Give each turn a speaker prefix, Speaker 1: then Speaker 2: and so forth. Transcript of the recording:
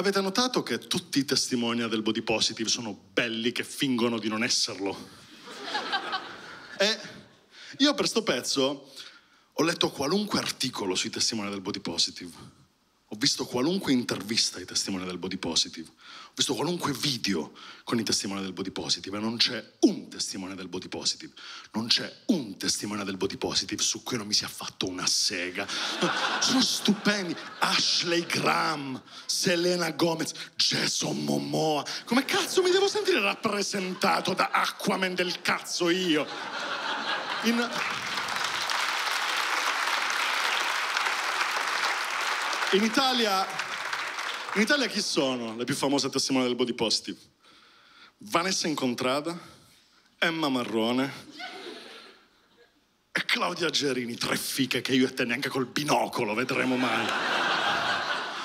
Speaker 1: Avete notato che tutti i testimoni del body positive sono belli che fingono di non esserlo? E io per sto pezzo ho letto qualunque articolo sui testimoni del body positive. Ho visto qualunque intervista ai testimoni del body positive, ho visto qualunque video con i testimoni del body positive e non c'è un testimone del body positive, non c'è un testimone del body positive su cui non mi sia fatto una sega. Sono stupendi. Ashley Graham, Selena Gomez, Jason Momoa. Come cazzo mi devo sentire rappresentato da Aquaman del cazzo io? In... In Italia, in Italia chi sono le più famose testimoni del body positive? Vanessa Incontrada, Emma Marrone e Claudia Gerini, tre fiche che io e te neanche col binocolo vedremo mai.